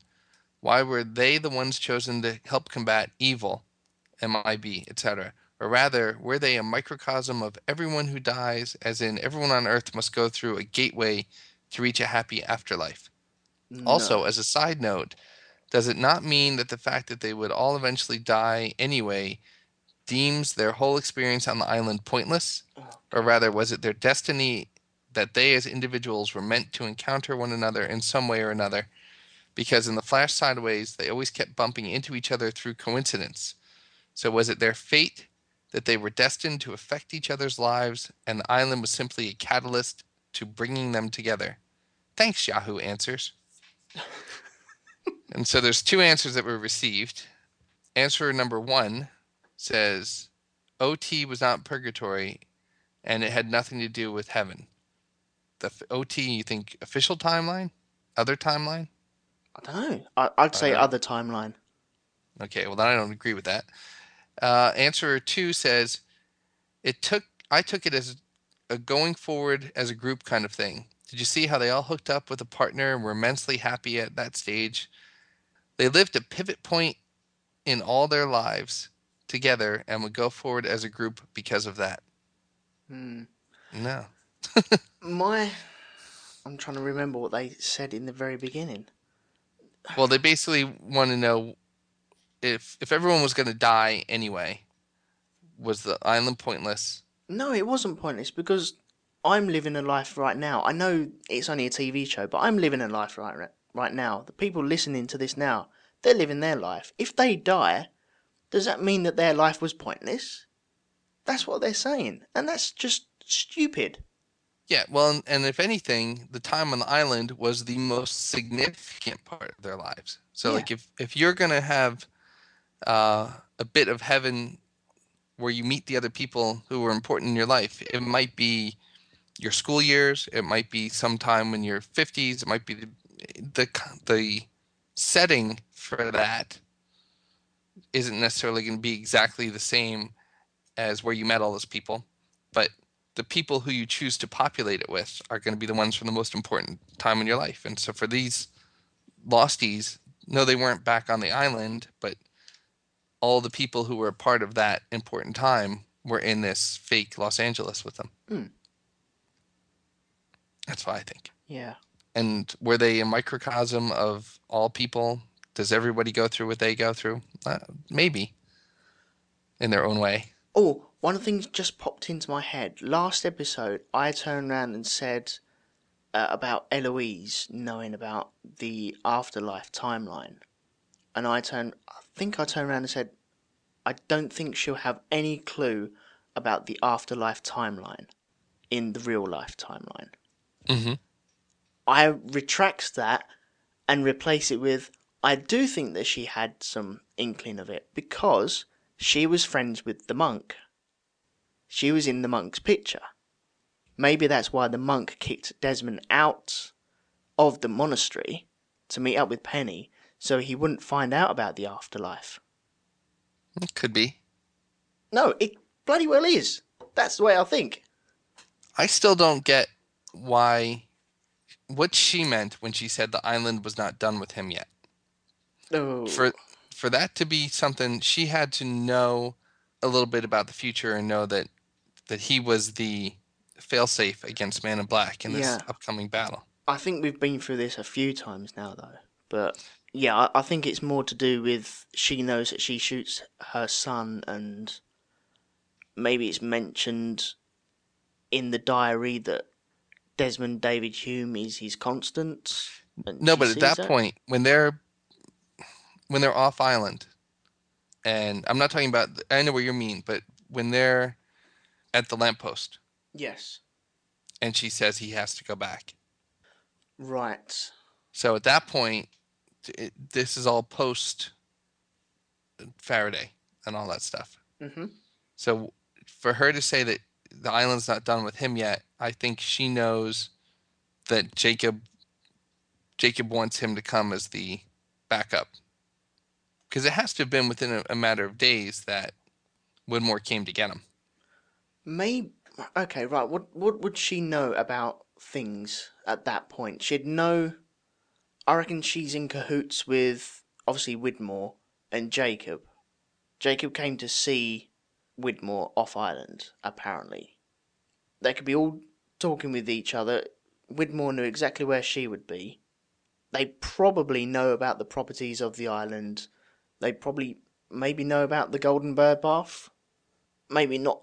Speaker 2: Why were they the ones chosen to help combat evil, MIB, etc.? Or rather, were they a microcosm of everyone who dies, as in everyone on earth must go through a gateway to reach a happy afterlife? Also, as a side note, does it not mean that the fact that they would all eventually die anyway deems their whole experience on the island pointless? Or rather, was it their destiny that they as individuals were meant to encounter one another in some way or another? Because in the Flash Sideways, they always kept bumping into each other through coincidence. So was it their fate that they were destined to affect each other's lives and the island was simply a catalyst to bringing them together? Thanks, Yahoo Answers. [laughs] and so there's two answers that were received. Answer number one says OT was not purgatory and it had nothing to do with heaven. The f- OT, you think official timeline? Other timeline?
Speaker 1: I don't know. I, I'd say other timeline.
Speaker 2: Okay, well then I don't agree with that. Uh, answer two says it took I took it as a going forward as a group kind of thing. Did you see how they all hooked up with a partner and were immensely happy at that stage? They lived a pivot point in all their lives together and would go forward as a group because of that.
Speaker 1: Hmm.
Speaker 2: No.
Speaker 1: My, I'm trying to remember what they said in the very beginning.
Speaker 2: Well, they basically want to know if if everyone was going to die anyway, was the island pointless?
Speaker 1: No, it wasn't pointless because I'm living a life right now. I know it's only a TV show, but I'm living a life right right now. The people listening to this now, they're living their life. If they die, does that mean that their life was pointless? That's what they're saying, and that's just stupid.
Speaker 2: Yeah, well, and, if anything, the time on the island was the most significant part of their lives. So,
Speaker 1: Yeah.
Speaker 2: like, if if you're gonna have uh, a bit of heaven where you meet the other people who were important in your life, it might be your school years, it might be sometime in your 50s, it might be the the, the setting for that isn't necessarily going to be exactly the same as where you met all those people, but the people who you choose to populate it with are going to be the ones from the most important time in your life. And so for these losties, no, they weren't back on the island, but all the people who were a part of that important time were in this fake Los Angeles with them.
Speaker 1: Hmm.
Speaker 2: That's what I think.
Speaker 1: Yeah.
Speaker 2: And were they a microcosm of all people? Does everybody go through what they go through? Uh, maybe, in their own way.
Speaker 1: Oh, one of the things just popped into my head. Last episode, I turned around and said uh, about Eloise knowing about the afterlife timeline. And I turned, I think I turned around and said, I don't think she'll have any clue about the afterlife timeline in the real life timeline.
Speaker 2: Mm-hmm.
Speaker 1: I retract that and replace it with I do think that she had some inkling of it because she was friends with the monk. She was in the monk's picture. Maybe that's why the monk kicked Desmond out of the monastery to meet up with Penny so he wouldn't find out about the afterlife.
Speaker 2: It Could be.
Speaker 1: No, it bloody well is. That's the way I think.
Speaker 2: I still don't get why what she meant when she said the island was not done with him yet.
Speaker 1: Oh,
Speaker 2: For for that to be something she had to know a little bit about the future and know that that he was the failsafe against Man in Black in this
Speaker 1: Yeah.
Speaker 2: upcoming battle.
Speaker 1: I think we've been through this a few times now, though. But yeah, I, I think it's more to do with she knows that she shoots her son, and maybe it's mentioned in the diary that Desmond David Hume is his constant.
Speaker 2: No, but at
Speaker 1: sees
Speaker 2: that point, when they're when they're off island, and I'm not talking about I know what you mean, but when they're at the lamppost
Speaker 1: yes,
Speaker 2: and she says he has to go back.
Speaker 1: right,
Speaker 2: So at that point, it, this is all post Faraday and all that stuff.
Speaker 1: hmm
Speaker 2: So for her to say that the island's not done with him yet, I think she knows that Jacob Jacob wants him to come as the backup. Because it has to have been within a, a matter of days that Widmore came to get him.
Speaker 1: Maybe okay, right. What what would she know about things at that point? She'd know. I reckon she's in cahoots with obviously Widmore and Jacob. Jacob came to see Widmore off island. Apparently, they could be all talking with each other. Widmore knew exactly where she would be. They probably know about the properties of the island. They probably maybe know about the Golden Bird Bath. Maybe not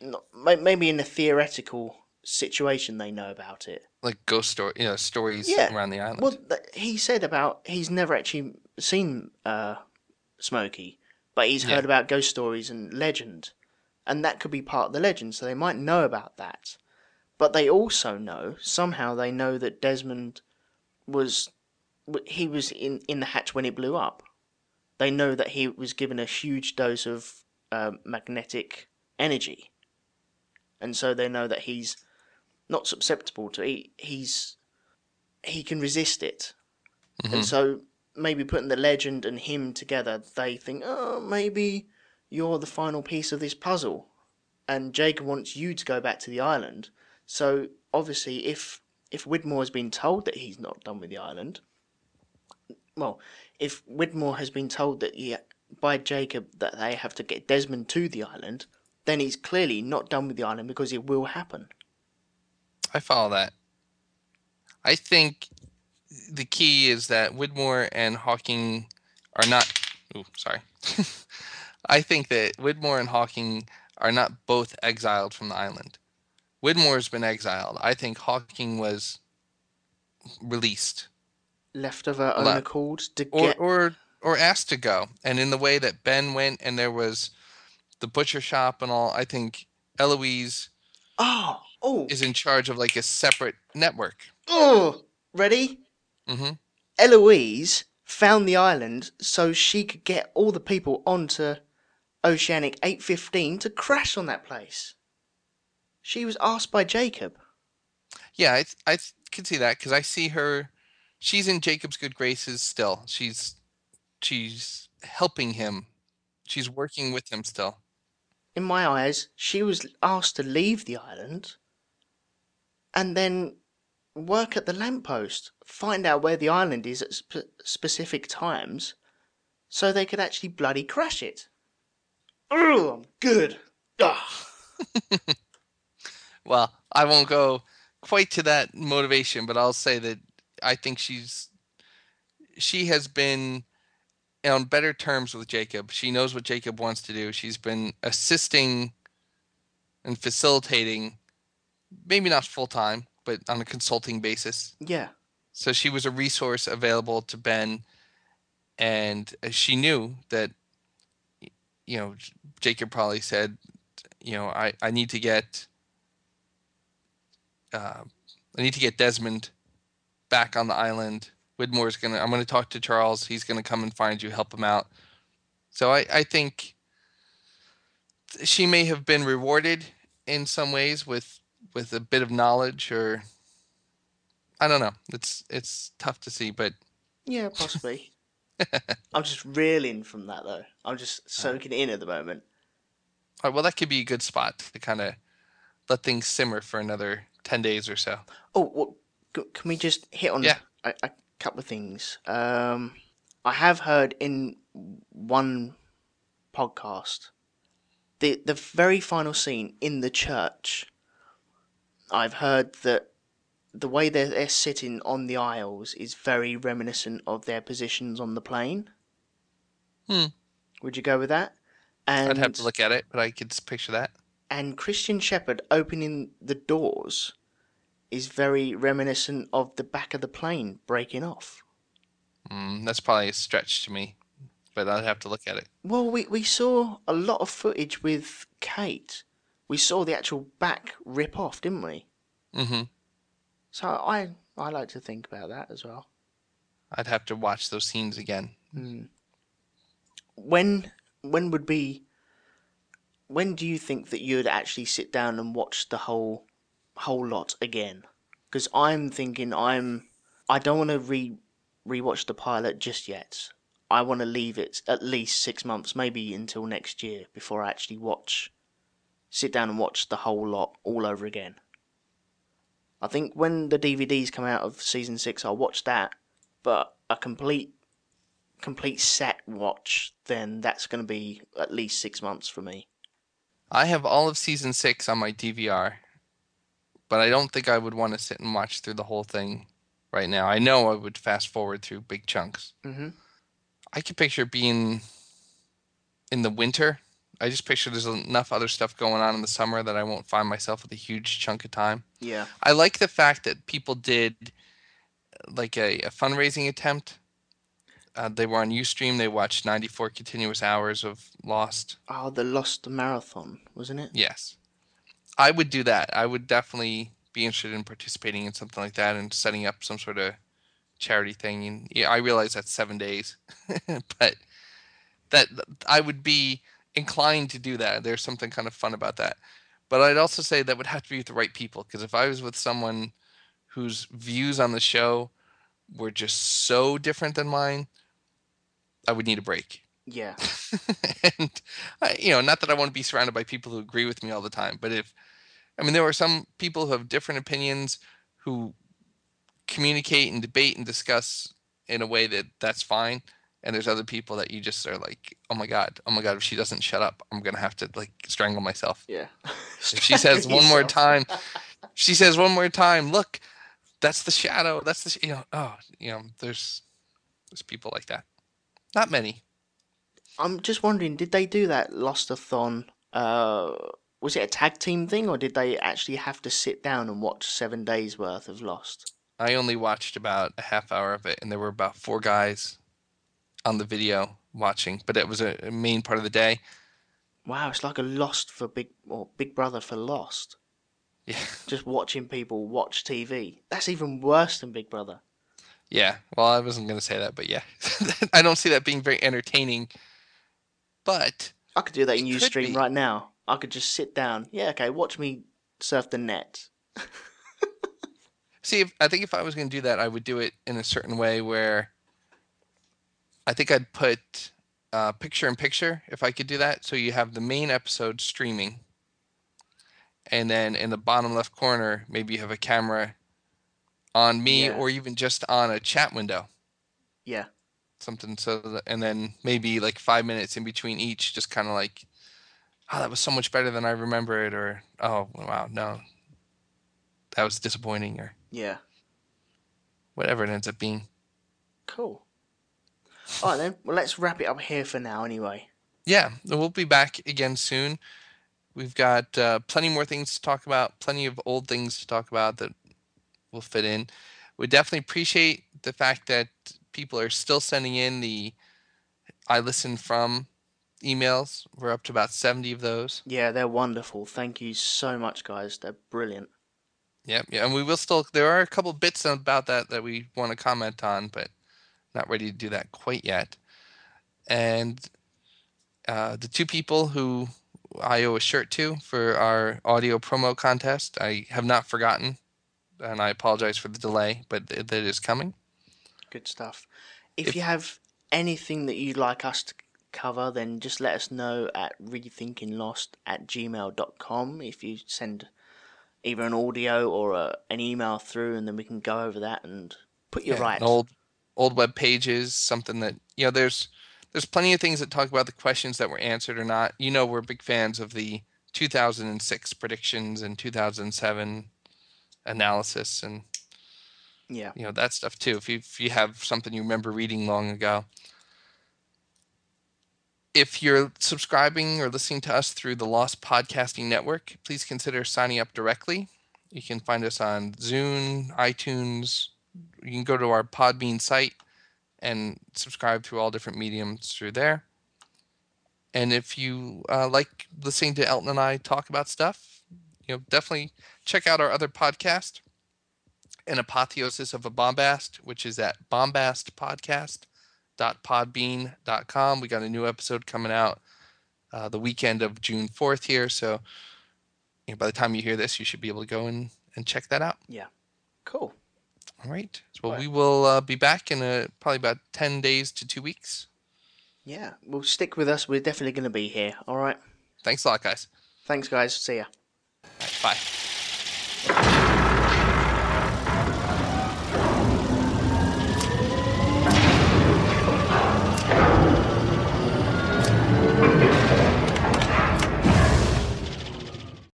Speaker 1: not, maybe in a theoretical situation they know about it.
Speaker 2: Like ghost story, you know, stories
Speaker 1: Yeah.
Speaker 2: around the island.
Speaker 1: Well, th- he said about he's never actually seen uh, Smokey, but he's
Speaker 2: Yeah.
Speaker 1: heard about ghost stories and legend, and that could be part of the legend. So they might know about that, but they also know somehow they know that Desmond was he was in in the hatch when it blew up. They know that he was given a huge dose of uh, magnetic energy, and so they know that he's not susceptible to he, he's he can resist it.
Speaker 2: Mhm.
Speaker 1: and so maybe putting the legend and him together they think oh maybe you're the final piece of this puzzle. And jacob wants you to go back to the island. So obviously if if widmore has been told that he's not done with the island well if widmore has been told that he, by jacob that they have to get desmond to the island then he's clearly not done with the island because it will happen
Speaker 2: I follow that. I think the key is that Widmore and Hawking are not. Oh, sorry. [laughs] I think that Widmore and Hawking are not both exiled from the island. Widmore's been exiled. I think Hawking was released
Speaker 1: left of her own
Speaker 2: Le-
Speaker 1: accord to
Speaker 2: or
Speaker 1: get
Speaker 2: or or asked to go. And in the way that Ben went, and there was the butcher shop and all. I think Eloise
Speaker 1: oh oh
Speaker 2: is in charge of like a separate network.
Speaker 1: oh ready
Speaker 2: Mm-hmm.
Speaker 1: Eloise found the island so she could get all the people onto Oceanic 815 to crash on that place. She was asked by Jacob.
Speaker 2: Yeah, I th- I th- can see that because I see her. She's in Jacob's good graces still. She's she's helping him. She's working with him still.
Speaker 1: In my eyes, she was asked to leave the island and then work at the lamppost, find out where the island is at sp- specific times so they could actually bloody crash it. Oh, I'm good. [laughs]
Speaker 2: Well, I won't go quite to that motivation, but I'll say that I think she's she has been on better terms with Jacob. She knows what Jacob wants to do. She's been assisting and facilitating, maybe not full time, but on a consulting basis.
Speaker 1: Yeah.
Speaker 2: So she was a resource available to Ben, and uh, she knew that, you know, Jacob probably said, you know, I, I need to get, uh, I need to get Desmond back on the island. Widmore's gonna, I'm gonna talk to Charles. He's gonna come and find you, help him out. So I, I think she may have been rewarded in some ways with with a bit of knowledge or I don't know. It's it's tough to see, but
Speaker 1: Yeah, possibly. [laughs] I'm just reeling from that though. I'm just soaking in at the moment.
Speaker 2: all right, well, that could be a good spot to kind of let things simmer for another ten days or so.
Speaker 1: Oh, well, can we just hit on
Speaker 2: Yeah.
Speaker 1: a, a couple of things? Um, I have heard in one podcast the the very final scene in the church. I've heard that the way they're, they're sitting on the aisles is very reminiscent of their positions on the plane.
Speaker 2: Hmm.
Speaker 1: Would you go with that? And
Speaker 2: I'd have to look at it, but I could just picture that.
Speaker 1: and Christian Shephard opening the doors is very reminiscent of the back of the plane breaking off.
Speaker 2: Mm, that's probably a stretch to me, but I'd have to look at it.
Speaker 1: Well, we, we saw a lot of footage with Kate. We saw the actual back rip off, didn't we?
Speaker 2: hmm
Speaker 1: So I I like to think about that as well.
Speaker 2: I'd have to watch those scenes again.
Speaker 1: Hmm. When when would be when do you think that you'd actually sit down and watch the whole whole lot again? Because I'm thinking I'm I don't want to re rewatch the pilot just yet. I want to leave it at least six months, maybe until next year, before I actually watch, sit down and watch the whole lot all over again. I think when the DVDs come out of season six, I'll watch that, but a complete, complete set watch, then that's going to be at least six months for me.
Speaker 2: I have all of season six on my DVR, but I don't think I would want to sit and watch through the whole thing right now. I know I would fast forward through big chunks.
Speaker 1: Mm-hmm.
Speaker 2: I could picture being in the winter. I just picture there's enough other stuff going on in the summer that I won't find myself with a huge chunk of time.
Speaker 1: Yeah.
Speaker 2: I like the fact that people did like a, a fundraising attempt. Uh, they were on UStream. They watched 94 continuous hours of Lost.
Speaker 1: Oh, the Lost Marathon, wasn't it?
Speaker 2: Yes. I would do that. I would definitely be interested in participating in something like that and setting up some sort of charity thing. And yeah, I realize that's seven days, [laughs] but that I would be inclined to do that. There's something kind of fun about that. But I'd also say that would have to be with the right people because if I was with someone whose views on the show were just so different than mine, I would need a break.
Speaker 1: Yeah. [laughs]
Speaker 2: and I, you know, not that I want to be surrounded by people who agree with me all the time, but if I mean, there are some people who have different opinions who communicate and debate and discuss in a way that that's fine. And there's other people that you just are like, oh my god, oh my god, if she doesn't shut up, I'm gonna have to like strangle myself.
Speaker 1: Yeah. [laughs]
Speaker 2: If she says one more [laughs] time, she says one more time, look, that's the shadow. That's the sh-, you know, oh, you know, there's there's people like that. Not many.
Speaker 1: I'm just wondering, did they do that Lostathon? Uh, was it a tag team thing, or did they actually have to sit down and watch seven days worth of Lost?
Speaker 2: I only watched about a half hour of it, and there were about four guys on the video watching, but it was a, main part of the day.
Speaker 1: Wow, it's like a Lost for Big or Big Brother for Lost.
Speaker 2: Yeah, [laughs]
Speaker 1: Just watching people watch TV. That's even worse than Big Brother.
Speaker 2: yeah. Well, I wasn't gonna say that, but yeah, [laughs] I don't see that being very entertaining. But
Speaker 1: I could do that in Ustream right now. I could just sit down. Yeah, okay, watch me surf the net. [laughs]
Speaker 2: See, if, I think if I was going to do that, I would do it in a certain way where I think I'd put uh, picture in picture if I could do that. So you have the main episode streaming, and then in the bottom left corner, maybe you have a camera on me
Speaker 1: Yeah.
Speaker 2: or even just on a chat window.
Speaker 1: Yeah.
Speaker 2: Something so that, and then maybe like five minutes in between each, just kind of like, oh, that was so much better than I remember it, or oh, wow, no, that was disappointing, or
Speaker 1: Yeah.
Speaker 2: whatever it ends up being.
Speaker 1: Cool. Alright then, well let's wrap it up here for now anyway.
Speaker 2: Yeah, we'll be back again soon. We've got uh, plenty more things to talk about, plenty of old things to talk about that will fit in. We definitely appreciate the fact that people are still sending in the I listen from emails. We're up to about 70 of those.
Speaker 1: Yeah, they're wonderful. Thank you so much guys. They're brilliant.
Speaker 2: Yep, yeah, and we will still. There are a couple bits about that that we want to comment on, but not ready to do that quite yet. And uh, the two people who I owe a shirt to for our audio promo contest, I have not forgotten, and I apologize for the delay, but it is coming.
Speaker 1: Good stuff. If,
Speaker 2: If-
Speaker 1: you have anything that you'd like us to cover, then just let us know at rethinkinglost at gmail.com. If you send either an audio or a, an email through, and then we can go over that and put you
Speaker 2: Yeah,
Speaker 1: right.
Speaker 2: Old old web pages, something that you know. There's there's plenty of things that talk about the questions that were answered or not. You know, we're big fans of the 2006 predictions and 2007 analysis, and
Speaker 1: Yeah.
Speaker 2: you know that stuff too. If you if you have something you remember reading long ago. If you're subscribing or listening to us through the Lost Podcasting Network, please consider signing up directly. You can find us on Zune, iTunes. You can go to our Podbean site and subscribe through all different mediums through there. And if you uh, like listening to Elton and I talk about stuff, you know, definitely check out our other podcast, An Apotheosis of a Bombast, which is at bombastpodcast.podbean.com. We got a new episode coming out uh, the weekend of June 4th here. So you know, by the time you hear this, you should be able to go and, and check that out. Yeah.
Speaker 1: Cool.
Speaker 2: All right. So
Speaker 1: Right.
Speaker 2: we will uh, be back in a, probably about 10 days to two weeks.
Speaker 1: Yeah, well, stick with us. We're definitely going to be here. All right.
Speaker 2: Thanks a lot, guys.
Speaker 1: Thanks, guys. See ya.
Speaker 2: Right, bye.